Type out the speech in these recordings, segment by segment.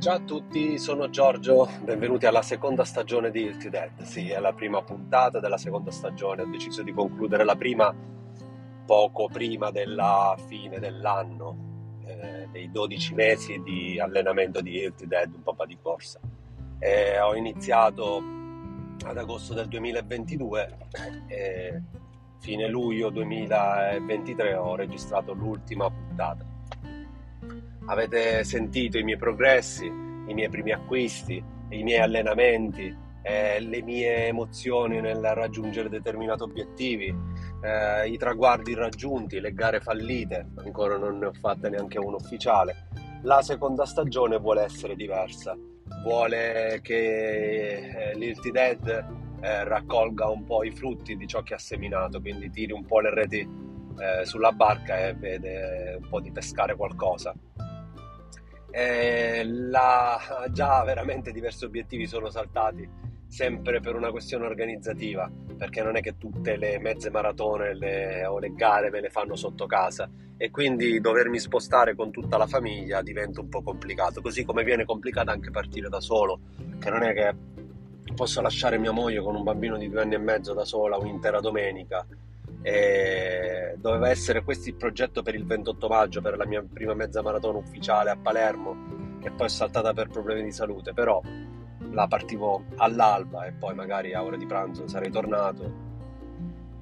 Ciao a tutti, sono Giorgio, benvenuti alla seconda stagione di Ilty Dead. Sì, è la prima puntata della seconda stagione, ho deciso di concludere la prima poco prima della fine dell'anno, eh, dei 12 mesi di allenamento di Ilty Dead, un po' di corsa. Eh, ho iniziato ad agosto del 2022 e fine luglio 2023 ho registrato l'ultima puntata avete sentito i miei progressi, i miei primi acquisti, i miei allenamenti, eh, le mie emozioni nel raggiungere determinati obiettivi, eh, i traguardi raggiunti, le gare fallite, ancora non ne ho fatte neanche una ufficiale. La seconda stagione vuole essere diversa, vuole che eh, l'Ilty Dead eh, raccolga un po' i frutti di ciò che ha seminato, quindi tiri un po' le reti eh, sulla barca e vede un po' di pescare qualcosa. Eh, la, già veramente diversi obiettivi sono saltati sempre per una questione organizzativa perché non è che tutte le mezze maratone le, o le gare me le fanno sotto casa. E quindi dovermi spostare con tutta la famiglia diventa un po' complicato così come viene complicato anche partire da solo che non è che posso lasciare mia moglie con un bambino di due anni e mezzo da sola un'intera domenica doveva essere questo il progetto per il 28 maggio, per la mia prima mezza maratona ufficiale a Palermo, che poi è saltata per problemi di salute, però la partivo all'alba e poi magari a ora di pranzo sarei tornato.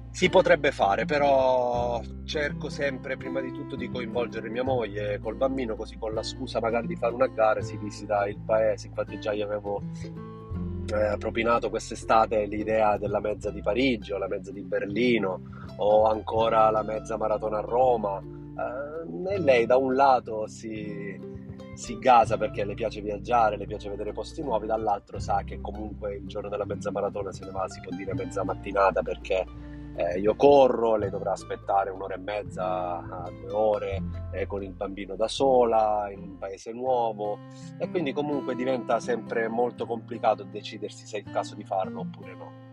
Si potrebbe fare, però cerco sempre prima di tutto di coinvolgere mia moglie col bambino, così con la scusa magari di fare una gara si visita il paese. Infatti già io avevo eh, propinato quest'estate l'idea della mezza di Parigi o la mezza di Berlino o ancora la mezza maratona a Roma. Eh, e lei da un lato si, si gasa perché le piace viaggiare, le piace vedere posti nuovi, dall'altro sa che comunque il giorno della mezza maratona se ne va, si può dire mezza mattinata perché eh, io corro, lei dovrà aspettare un'ora e mezza, due ore eh, con il bambino da sola, in un paese nuovo e quindi comunque diventa sempre molto complicato decidersi se è il caso di farlo oppure no.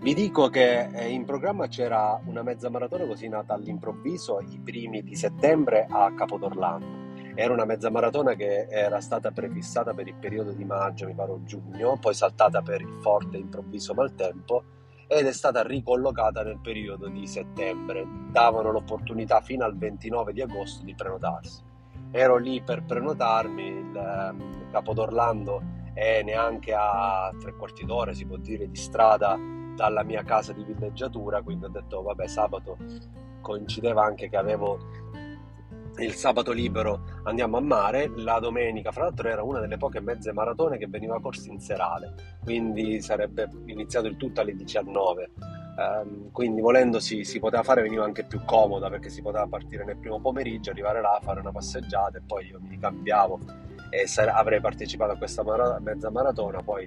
Vi dico che eh, in programma c'era una mezza maratona così nata all'improvviso i primi di settembre a Capodorlando. Era una mezza maratona che era stata prefissata per il periodo di maggio, mi pare giugno, poi saltata per il forte improvviso maltempo ed è stata ricollocata nel periodo di settembre. Davano l'opportunità fino al 29 di agosto di prenotarsi. Ero lì per prenotarmi, il, um, Capo d'Orlando è neanche a tre quarti d'ora, si può dire, di strada dalla mia casa di villeggiatura, quindi ho detto vabbè sabato coincideva anche che avevo il sabato libero andiamo a mare, la domenica fra l'altro era una delle poche mezze maratone che veniva corsa in serale, quindi sarebbe iniziato il tutto alle 19. Um, ehm, quindi volendo si, si, poteva fare veniva anche più comoda perché si poteva partire nel primo pomeriggio, arrivare là, fare una passeggiata e poi io mi cambiavo e sare- avrei partecipato a questa mara- mezza maratona, poi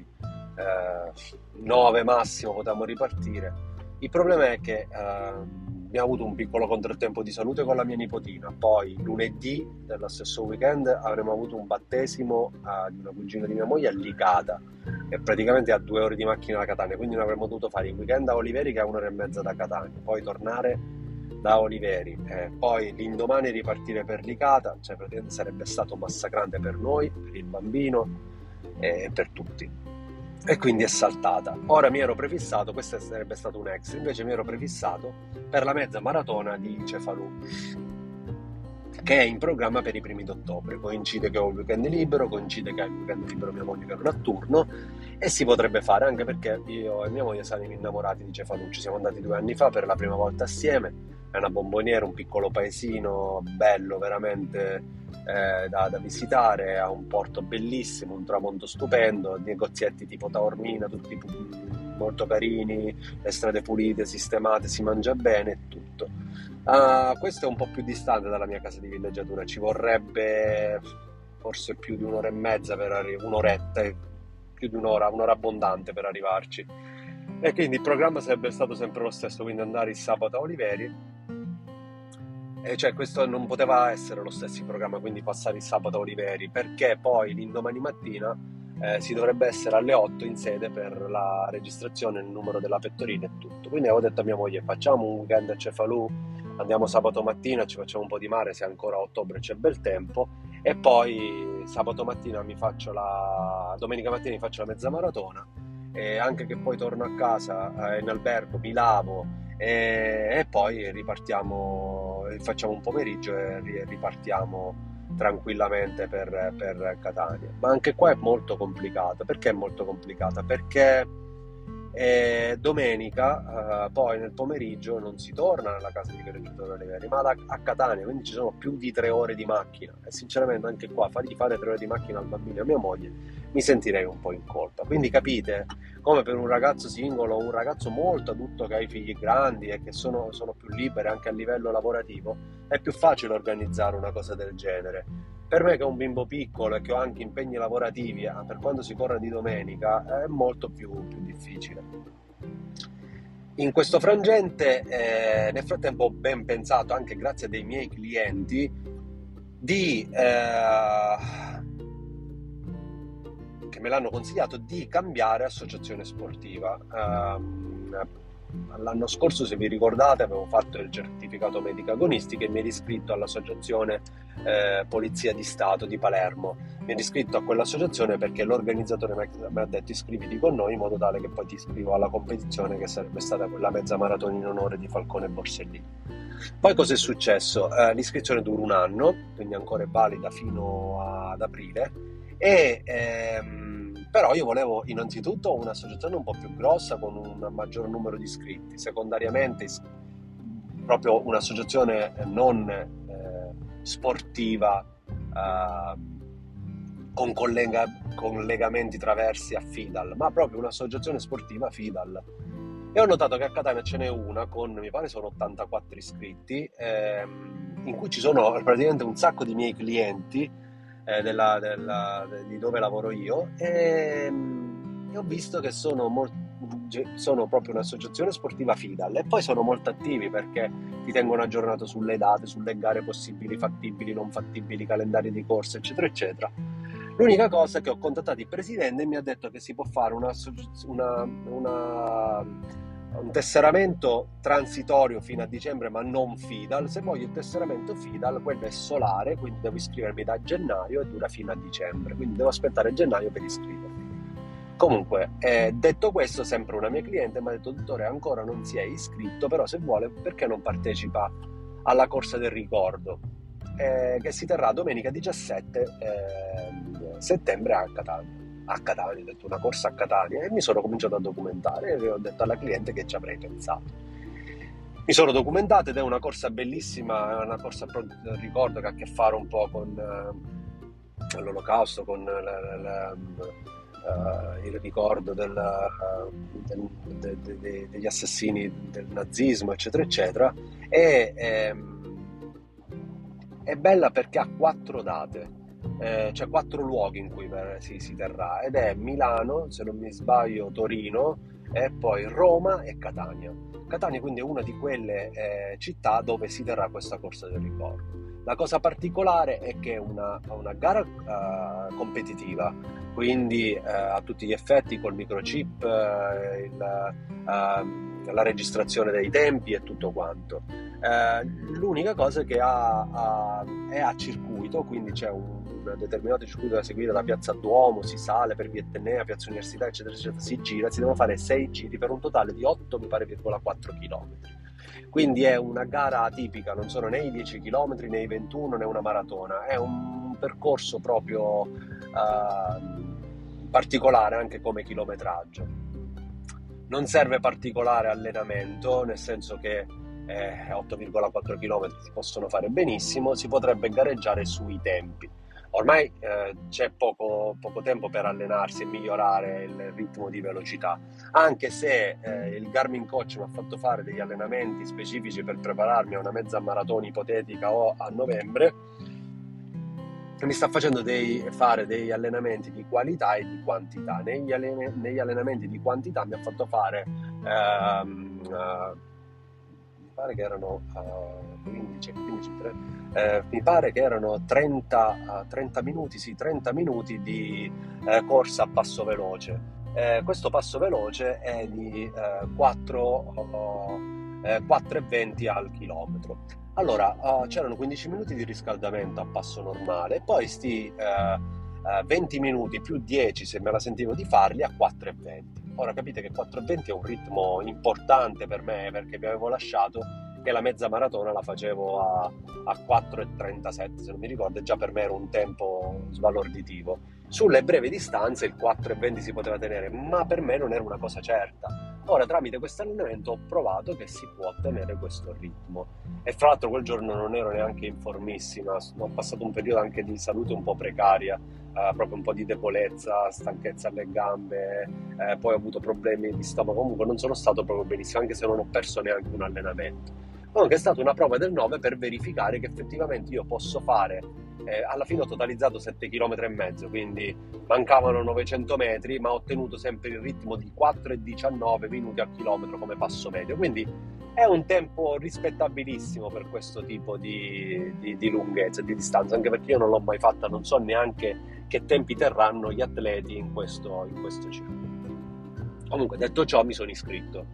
eh, 9 massimo potevamo ripartire. Il problema è che eh, abbiamo avuto un piccolo contrattempo di salute con la mia nipotina, poi lunedì dello stesso weekend avremo avuto un battesimo uh, di una cugina di mia moglie a Licata, che praticamente a due ore di macchina da Catania, quindi noi avremmo dovuto fare il weekend a Oliveri che è un'ora e mezza da Catania, poi tornare da Oliveri, eh, poi l'indomani ripartire per Licata, cioè praticamente sarebbe stato massacrante per noi, per il bambino e per tutti e quindi è saltata. Ora mi ero prefissato, questo sarebbe stato un ex, invece mi ero prefissato per la mezza maratona di Cefalù che è in programma per i primi d'ottobre. Coincide che ho il weekend libero, coincide che ha il weekend libero mia moglie che non ha turno e si potrebbe fare anche perché io e mia moglie siamo innamorati di Cefalù. Ci siamo andati due anni fa per la prima volta assieme. È una bomboniera, un piccolo paesino bello, veramente eh, da, da, visitare. Ha un porto bellissimo, un tramonto stupendo, negozietti tipo Taormina, tutti molto carini, le strade pulite, sistemate, si mangia bene e tutto. Uh, questo è un po' più distante dalla mia casa di villeggiatura, ci vorrebbe forse più di un'ora e mezza per arrivare, un'oretta, più di un'ora, un'ora abbondante per arrivarci. E quindi il programma sarebbe stato sempre lo stesso, quindi andare il sabato a Oliveri. E cioè questo non poteva essere lo stesso programma, quindi passare il sabato a Oliveri, perché poi l'indomani mattina eh, si dovrebbe essere alle 8 in sede per la registrazione, il numero della pettorina e tutto. Quindi avevo detto a mia moglie facciamo un weekend a Cefalù andiamo sabato mattina, ci facciamo un po' di mare se ancora a ottobre c'è bel tempo e poi sabato mattina mi faccio la domenica mattina mi faccio la mezza maratona e anche che poi torno a casa eh, in albergo, mi lavo e, e poi ripartiamo, facciamo un pomeriggio e ripartiamo tranquillamente per, per Catania. Ma anche qua è molto complicata. Perché è molto complicata? Perché e domenica, eh, poi nel pomeriggio, non si torna nella casa di Viaggio Oliveri, ma da, a Catania, quindi ci sono più di tre ore di macchina. E sinceramente anche qua, fargli fare tre ore di macchina al bambino e a mia moglie, mi sentirei un po' in colpa. Quindi capite come per un ragazzo singolo, un ragazzo molto adulto che ha i figli grandi e che sono, sono più liberi anche a livello lavorativo, è più facile organizzare una cosa del genere per me che ho un bimbo piccolo e che ho anche impegni lavorativi, eh, per quando si corre di domenica, è molto più, più difficile. In questo frangente, eh, nel frattempo ho ben pensato, anche grazie a dei miei clienti, di, eh, che me l'hanno consigliato, di cambiare associazione sportiva. Eh, L'anno scorso, se vi ricordate, avevo fatto il certificato medico agonistico e mi ero iscritto all'associazione eh, Polizia di Stato di Palermo. Mi ero iscritto a quell'associazione perché l'organizzatore mi ha detto iscriviti con noi in modo tale che poi ti iscrivo alla competizione che sarebbe stata quella mezza maratona in onore di Falcone Borsellino. Poi cosa è successo? Eh, l'iscrizione dura un anno, quindi ancora è valida fino ad aprile e ehm, però io volevo innanzitutto un'associazione un po' più grossa con un maggior numero di iscritti, secondariamente proprio un'associazione non eh, sportiva eh, con collega, collegamenti traversi a FIDAL, ma proprio un'associazione sportiva FIDAL. E ho notato che a Catania ce n'è una con, mi pare sono 84 iscritti, ehm, in cui ci sono praticamente un sacco di miei clienti eh, della, della, di dove lavoro io e, e ho visto che sono, molto, sono proprio un'associazione sportiva FIDAL e poi sono molto attivi perché ti tengono aggiornato sulle date, sulle gare possibili, fattibili, non fattibili, calendari di corsa, eccetera, eccetera. L'unica cosa è che ho contattato il presidente e mi ha detto che si può fare una, una, una un tesseramento transitorio fino a dicembre, ma non FIDAL. Se voglio il tesseramento FIDAL, quello è solare, quindi devo iscrivermi da gennaio e dura fino a dicembre, quindi devo aspettare gennaio per iscrivermi. Comunque, eh, detto questo, sempre una mia cliente mi ha detto, dottore, ancora non si è iscritto, però se vuole, perché non partecipa alla corsa del ricordo, eh, che si terrà domenica 17 eh, settembre a Catania a Catania, ho detto una corsa a Catania e mi sono cominciato a documentare e ho detto alla cliente che ci avrei pensato. Mi sono documentato ed è una corsa bellissima, è una corsa ricordo che ha a che fare un po' con uh, l'olocausto, con la, la, la, uh, il ricordo del, uh, del, de, de, de, degli assassini del nazismo, eccetera, eccetera. E, ehm, è bella perché ha quattro date eh, c'è quattro luoghi in cui si, si, terrà ed è Milano, se non mi sbaglio, Torino e poi Roma e Catania. Catania quindi è una di quelle eh, città dove si terrà questa corsa del ricordo. La cosa particolare è che è una, una gara uh, competitiva, quindi uh, a tutti gli effetti col microchip, uh, il, uh, la registrazione dei tempi e tutto quanto. l'unica cosa è che ha, ha, è a circuito, quindi c'è un determinato circuito da seguire da Piazza Duomo, si sale per Via Etnea, Piazza Università, eccetera, eccetera, si gira, si devono fare 6 giri per un totale di 8, mi pare, 4 km. Quindi è una gara atipica, non sono né i 10 km né i 21 né una maratona, è un percorso proprio uh, particolare anche come chilometraggio. Non serve particolare allenamento, nel senso che eh, 8,4 km si possono fare benissimo, si potrebbe gareggiare sui tempi ormai eh, c'è poco, poco, tempo per allenarsi e migliorare il ritmo di velocità, anche se eh, il Garmin Coach mi ha fatto fare degli allenamenti specifici per prepararmi a una mezza maratona ipotetica o a novembre, mi sta facendo dei, fare degli allenamenti di qualità e di quantità. Negli, allen- negli allenamenti di quantità mi ha fatto fare... Ehm, uh, pare che erano uh, 15, 15 3, eh, mi pare che erano 30, uh, 30 minuti, sì, 30 minuti di eh, corsa a passo veloce. Eh, questo passo veloce è di 4, eh, 4,20 al chilometro. Allora, c'erano 15 minuti di riscaldamento a passo normale, poi sti uh, uh, 20 minuti più 10 se me la sentivo di farli a 4,20. Ora capite che 4,20 è un ritmo importante per me perché vi avevo lasciato che la mezza maratona la facevo a, a 4,37 se non mi ricordo, e già per me era un tempo sbalorditivo. Sulle brevi distanze il 4,20 si poteva tenere, ma per me non era una cosa certa Ora, tramite questo allenamento ho provato che si può ottenere questo ritmo. E fra l'altro quel giorno non ero neanche informissima, ho passato un periodo anche di salute un po' precaria, eh, proprio un po' di debolezza, stanchezza alle gambe, eh, poi ho avuto problemi di stomaco, comunque non sono stato proprio benissimo, anche se non ho perso neanche un allenamento. Comunque è stata una prova del 9 per verificare che effettivamente io posso fare eh, alla fine ho totalizzato 7 km e mezzo, quindi mancavano 900 metri, ma ho ottenuto sempre il ritmo di 4,19 minuti al chilometro come passo medio. Quindi è un tempo rispettabilissimo per questo tipo di, di, di lunghezza di distanza, anche perché io non l'ho mai fatta, non so neanche che tempi terranno gli atleti in questo, in questo circuito. Comunque, detto ciò, mi sono iscritto.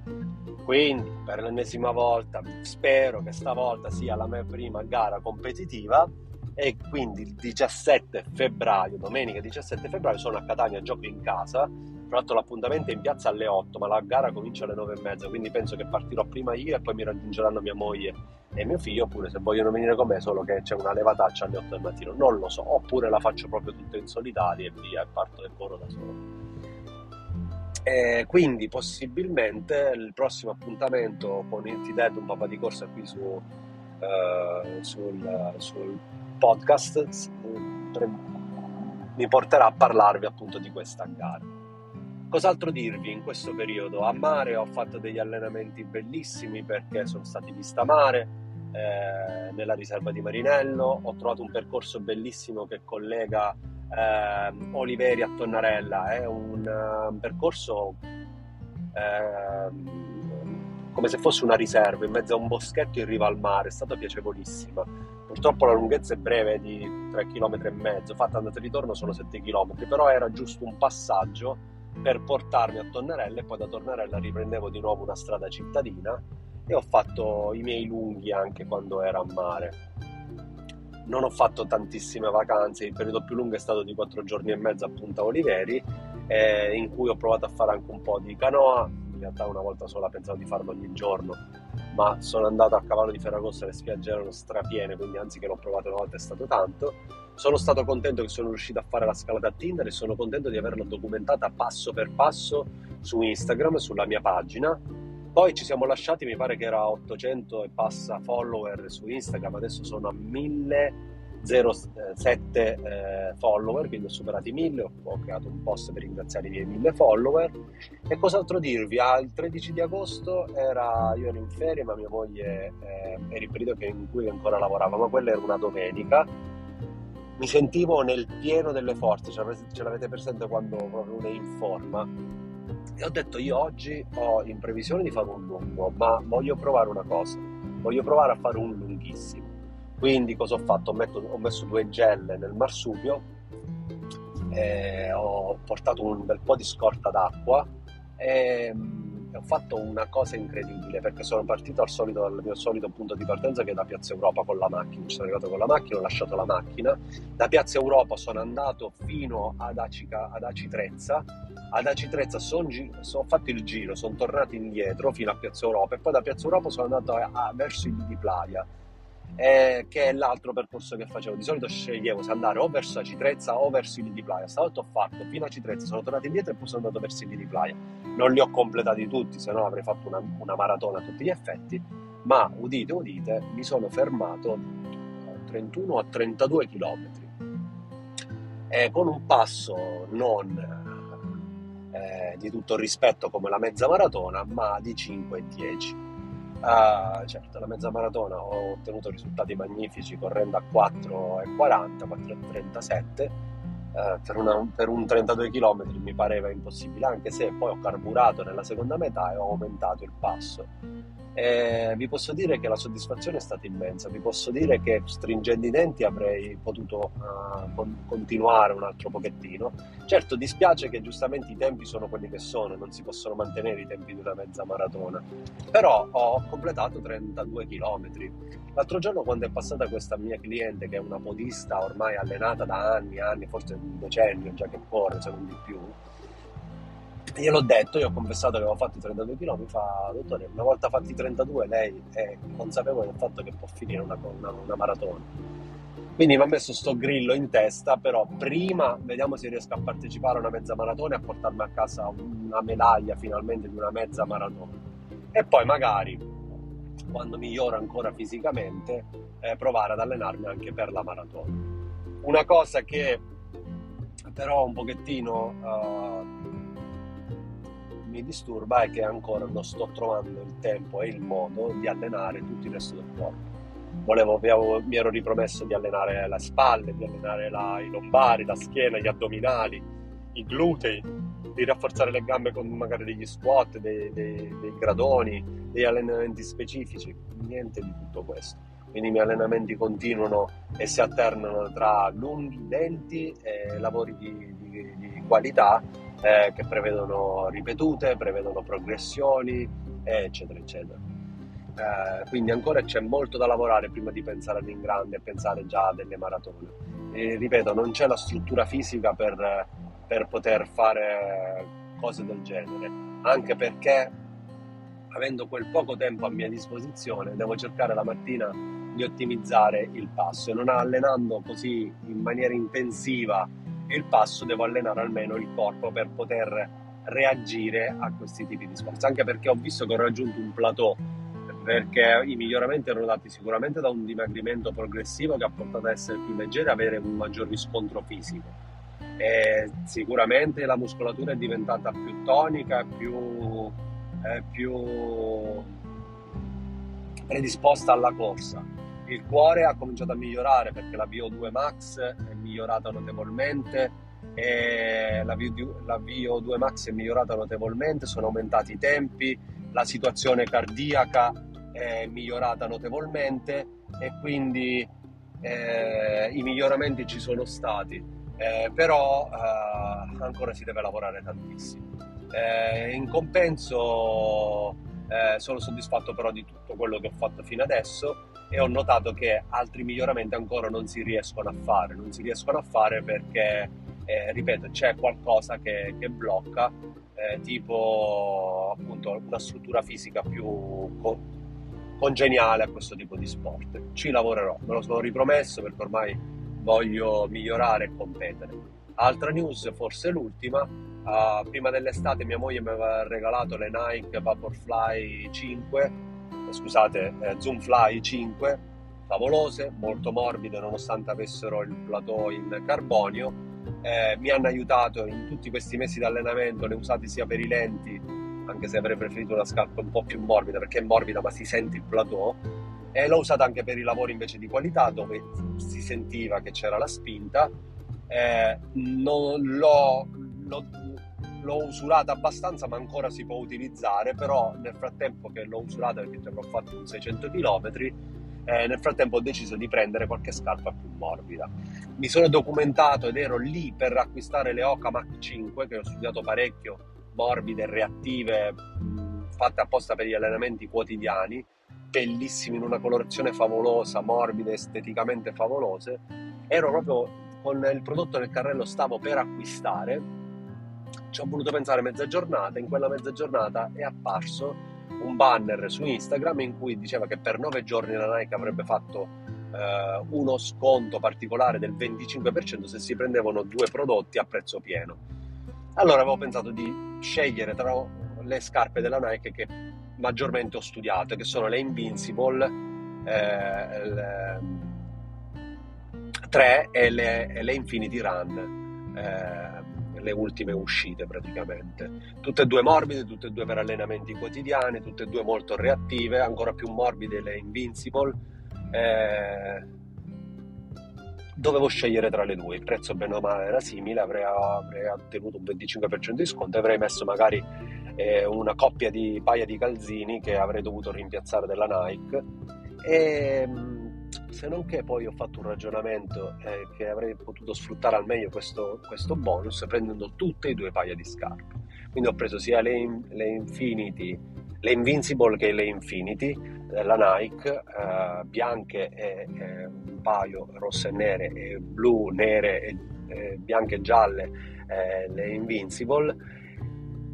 Quindi, per l'ennesima volta, spero che stavolta sia la mia prima gara competitiva e quindi il 17 febbraio, domenica 17 febbraio, sono a Catania, gioco in casa. Tra l'altro l'appuntamento è in piazza alle 8, ma la gara comincia alle 9 e mezza, quindi penso che partirò prima io e poi mi raggiungeranno mia moglie e mio figlio, oppure se vogliono venire con me, solo che c'è una levataccia alle 8 del mattino, non lo so, oppure la faccio proprio tutto in solitaria e via, e parto del volo da solo. E quindi possibilmente il prossimo appuntamento con il T-Dead, un papà di corsa qui su, uh, sul, sul podcast mi porterà a parlarvi appunto di questa gara. Cos'altro dirvi in questo periodo? A mare ho fatto degli allenamenti bellissimi perché sono stati vista mare eh, nella riserva di Marinello, ho trovato un percorso bellissimo che collega eh, Oliveri a Tonnarella, è un, uh, un percorso eh, come se fosse una riserva in mezzo a un boschetto in riva al mare, è stata piacevolissima Purtroppo la lunghezza è breve di 3 km e mezzo, fatta andata e ritorno sono 7 km, però era giusto un passaggio per portarmi a Tonnarella e poi da Tonnarella riprendevo di nuovo una strada cittadina e ho fatto i miei lunghi anche quando era a mare. Non ho fatto tantissime vacanze, il periodo più lungo è stato di 4 giorni e mezzo a Punta Oliveri, eh, in cui ho provato a fare anche un po' di canoa, in realtà una volta sola pensavo di farlo ogni giorno, ma sono andato a cavallo di Ferragosto, le spiagge erano strapiene, quindi anziché l'ho provato una volta è stato tanto. Sono stato contento che sono riuscito a fare la scalata a Tinder e sono contento di averla documentata passo per passo su Instagram, sulla mia pagina. Poi ci siamo lasciati, mi pare che era 800 e passa follower su Instagram, adesso sono a 1000 0,7 eh, follower, quindi ho superato i 1000, ho, creato un post per ringraziare i miei 1000 follower. E cos'altro dirvi? Al ah, 13 di agosto era, io ero in ferie, ma mia moglie eh, era il periodo in cui ancora lavorava, ma quella era una domenica. Mi sentivo nel pieno delle forze, ce l'avete presente quando proprio uno è in forma. E ho detto io oggi ho in previsione di fare un lungo, ma voglio provare una cosa, voglio provare a fare un lunghissimo quindi cosa ho fatto? Ho, metto, ho messo due gelle nel marsupio, ho portato un bel po' di scorta d'acqua e, e, ho fatto una cosa incredibile perché sono partito al, solito, al mio solito punto di partenza che è da Piazza Europa con la macchina. Sono arrivato con la macchina, ho lasciato la macchina. Da Piazza Europa sono andato fino ad, Acica, ad Acitrezza. Ad Acitrezza son, ho fatto il giro, sono tornato indietro fino a Piazza Europa e poi da Piazza Europa sono andato a, a, verso il di Playa eh, che è l'altro percorso che facevo. Di solito sceglievo se andare o verso Citrezza o verso il di Playa. Stavolta ho fatto fino a Citrezza, sono tornato indietro e poi sono andato verso il di Playa. Non li ho completati tutti, se no avrei fatto una, una maratona a tutti gli effetti, ma udite, udite, mi sono fermato a 31 o 32 km. Eh, con un passo non eh, di tutto rispetto come la mezza maratona, ma di 5 e 10 Uh, certo, la mezza maratona ho ottenuto risultati magnifici correndo a 4,40, 4,37 uh, per, per, un 32 km mi pareva impossibile, anche se poi ho carburato nella seconda metà e ho aumentato il passo. E vi posso dire che la soddisfazione è stata immensa, vi posso dire che stringendo i denti avrei potuto uh, con- continuare un altro pochettino. Certo, dispiace che giustamente i tempi sono quelli che sono, non si possono mantenere i tempi di una mezza maratona, però ho completato 32 km. L'altro giorno quando è passata questa mia cliente, che è una podista ormai allenata da anni e anni, forse un decennio già che corre, se non di più, gliel'ho detto, io ho confessato che avevo fatto i 32 km, mi fa, dottore, una volta fatti i 32 lei è consapevole del fatto che può finire una, una, una maratona. Quindi mi ha messo sto grillo in testa, però prima vediamo se riesco a partecipare a una mezza maratona e a portarmi a casa una medaglia finalmente di una mezza maratona. E poi magari, quando miglioro ancora fisicamente, eh, provare ad allenarmi anche per la maratona. Una cosa che però un pochettino... Uh, mi disturba è che ancora non sto trovando il tempo e il modo di allenare tutto il resto del corpo. Volevo, mi ero ripromesso di allenare le spalle, di allenare la, i lombari, la schiena, gli addominali, i glutei, di rafforzare le gambe con magari degli squat, dei, dei, dei gradoni, degli allenamenti specifici. Niente di tutto questo. Quindi i miei allenamenti continuano e si alternano tra lunghi, lenti e lavori di, di, di qualità eh, che prevedono ripetute, prevedono progressioni, eccetera, eccetera. Eh, quindi ancora c'è molto da lavorare prima di pensare in grande e pensare già a delle maratone. E, ripeto, non c'è la struttura fisica per, per poter fare cose del genere, anche perché avendo quel poco tempo a mia disposizione devo cercare la mattina di ottimizzare il passo e non allenando così in maniera intensiva il passo devo allenare almeno il corpo per poter reagire a questi tipi di sforzi, anche perché ho visto che ho raggiunto un plateau, perché i miglioramenti erano dati sicuramente da un dimagrimento progressivo che ha portato ad essere più leggeri e avere un maggior riscontro fisico. E sicuramente la muscolatura è diventata più tonica, più, eh, più predisposta alla corsa il cuore ha cominciato a migliorare perché la VO2 Max è migliorata notevolmente e la, VO2 Max è migliorata notevolmente, sono aumentati i tempi, la situazione cardiaca è migliorata notevolmente e quindi eh, i miglioramenti ci sono stati, eh, però eh, ancora si deve lavorare tantissimo. Eh, in compenso eh, sono soddisfatto però di tutto quello che ho fatto fino adesso e ho notato che altri miglioramenti ancora non si riescono a fare, non si riescono a fare perché, eh, ripeto, c'è qualcosa che, che blocca, eh, tipo appunto una struttura fisica più co- congeniale a questo tipo di sport. Ci lavorerò, me lo sono ripromesso perché ormai voglio migliorare e competere. Altra news, forse l'ultima, uh, prima dell'estate mia moglie mi aveva regalato le Nike Vaporfly 5 scusate, eh, Zoomfly 5, favolose, molto morbide nonostante avessero il plateau in carbonio. Eh, mi hanno aiutato in tutti questi mesi di allenamento, le usate sia per i lenti, anche se avrei preferito una scarpa un po' più morbida perché è morbida ma si sente il plateau. E l'ho usata anche per i lavori invece di qualità dove si sentiva che c'era la spinta. Eh, non l'ho, l'ho l'ho usurata abbastanza ma ancora si può utilizzare però nel frattempo che l'ho usurata perché già avrò fatto un 600 km eh, nel frattempo ho deciso di prendere qualche scarpa più morbida. Mi sono documentato ed ero lì per acquistare le Oka Mach 5 che ho studiato parecchio morbide, reattive fatte apposta per gli allenamenti quotidiani bellissime in una colorazione favolosa morbide, esteticamente favolose ero proprio con il prodotto nel carrello stavo per acquistare ci ho voluto pensare mezza giornata, in quella mezza giornata è apparso un banner su Instagram in cui diceva che per nove giorni la Nike avrebbe fatto eh, uno sconto particolare del 25% se si prendevano due prodotti a prezzo pieno. Allora avevo pensato di scegliere tra le scarpe della Nike che maggiormente ho studiato, che sono le Invincible eh, le 3 e le, le Infinity Run. Eh, le ultime uscite praticamente. Tutte e due morbide, tutte e due per allenamenti quotidiani, tutte e due molto reattive, ancora più morbide le Invincible. Eh, dovevo scegliere tra le due, il prezzo bene o male era simile, avrei, avrei ottenuto un 25% di sconto, avrei messo magari e una coppia di paia di calzini che avrei dovuto rimpiazzare della Nike e se non che poi ho fatto un ragionamento eh, che avrei potuto sfruttare al meglio questo, questo, bonus prendendo tutte e due paia di scarpe. Quindi ho preso sia le, le Infinity, le Invincible che le Infinity della Nike, eh, bianche e, e, un paio rosse e nere e blu, nere e, e bianche e gialle eh, le Invincible.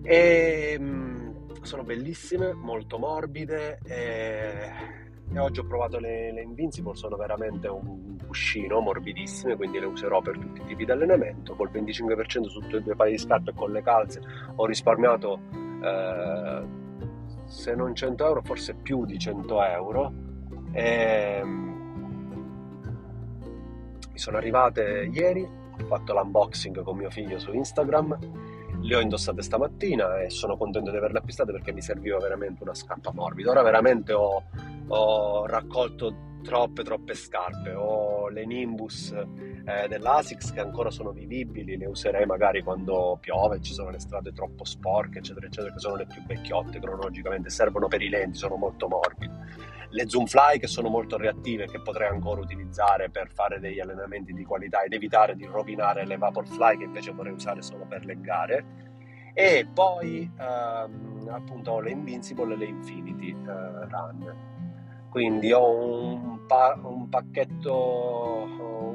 E mh, mm, sono bellissime, molto morbide. E e oggi ho provato le, le Invincible, sono veramente un cuscino morbidissime, quindi le userò per tutti i tipi di allenamento. Col 25% su tutte e due paia di scarpe e con le calze ho risparmiato eh, se non 100 euro, forse più di 100 euro. E, mi sono arrivate ieri, ho fatto l'unboxing con mio figlio su Instagram le ho indossate stamattina e sono contento di averle acquistate perché mi serviva veramente una scarpa morbida. Ora veramente ho, ho raccolto troppe troppe scarpe. Ho le Nimbus eh, dell'Asics che ancora sono vivibili le userei magari quando piove ci sono le strade troppo sporche eccetera eccetera che sono le più vecchiotte cronologicamente servono per i lenti sono molto morbide le Zoomfly che sono molto reattive che potrei ancora utilizzare per fare degli allenamenti di qualità ed evitare di rovinare le Vaporfly che invece vorrei usare solo per le gare e poi ehm, appunto ho le Invincible e le Infinity eh, Run quindi ho un, pa- un pacchetto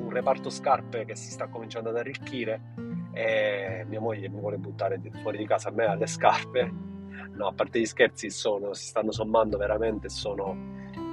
un reparto scarpe che si sta cominciando ad arricchire e mia moglie mi vuole buttare fuori di casa a me alle scarpe. No a parte gli scherzi sono, si stanno sommando veramente sono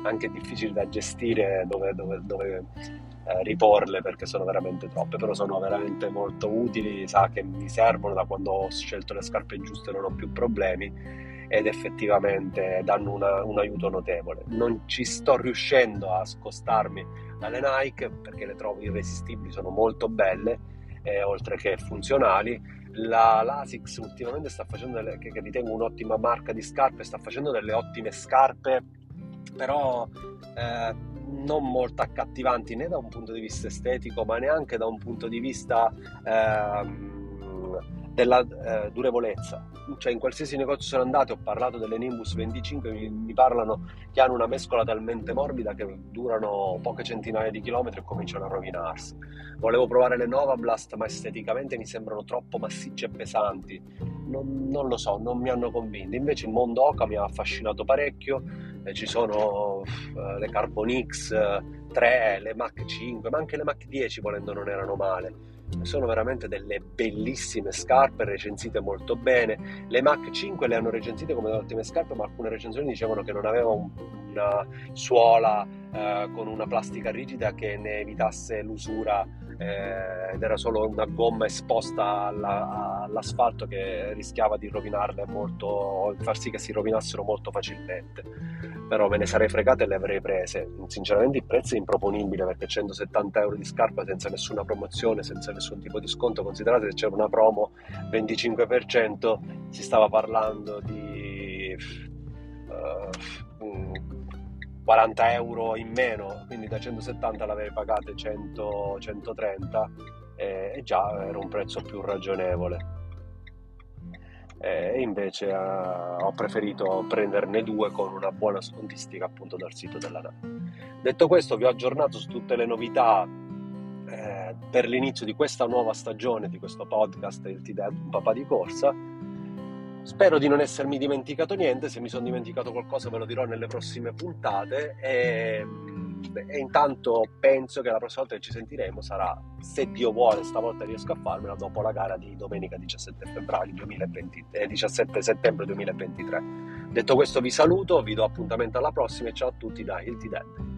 anche difficili da gestire dove, dove, dove eh, riporle perché sono veramente troppe, però sono veramente molto utili, sa che mi servono da quando ho scelto le scarpe giuste non ho più problemi ed effettivamente danno una, un aiuto notevole. Non ci sto riuscendo a scostarmi dalle Nike perché le trovo irresistibili, sono molto belle, eh, oltre che funzionali. La Lasix ultimamente sta facendo delle, che, che ritengo un'ottima marca di scarpe, sta facendo delle ottime scarpe però eh, non molto accattivanti né da un punto di vista estetico ma neanche da un punto di vista eh, della durevolezza. Cioè, in qualsiasi negozio sono andato, ho parlato delle Nimbus 25, mi, mi, parlano che hanno una mescola talmente morbida che durano poche centinaia di chilometri e cominciano a rovinarsi. Volevo provare le Nova Blast, ma esteticamente mi sembrano troppo massicce e pesanti. Non, non lo so, non mi hanno convinto. Invece il mondo Oca mi ha affascinato parecchio. Eh, ci sono uh, le Carbon X 3, le Mach 5, ma anche le Mach 10 volendo non erano male. Sono veramente delle bellissime scarpe recensite molto bene. Le Mach 5 le hanno recensite come ottime scarpe ma alcune recensioni dicevano che non aveva un, una suola eh, con una plastica rigida che ne evitasse l'usura eh, ed era solo una gomma esposta alla, all'asfalto che rischiava di rovinarle molto far sì che si rovinassero molto facilmente però me ne sarei fregate e le avrei prese. Sinceramente il prezzo è improponibile perché 170 euro di scarpa senza nessuna promozione, senza nessun tipo di sconto, considerate se c'era una promo 25%, si stava parlando di uh, 40 euro in meno, quindi da 170 l'avrei pagate 100, 130 e già era un prezzo più ragionevole e invece eh, ho preferito prenderne due con una buona scontistica appunto dal sito della NAM. Detto questo vi ho aggiornato su tutte le novità eh, per l'inizio di questa nuova stagione di questo podcast Il T-Dead, un papà di corsa. Spero di non essermi dimenticato niente, se mi sono dimenticato qualcosa ve lo dirò nelle prossime puntate e e intanto penso che la prossima volta che ci sentiremo sarà, se Dio vuole, stavolta riesco a farmela, dopo la gara di domenica 17, febbraio 2020, eh, 17 settembre 2023. Detto questo vi saluto, vi do appuntamento alla prossima e ciao a tutti da Hilti Dead.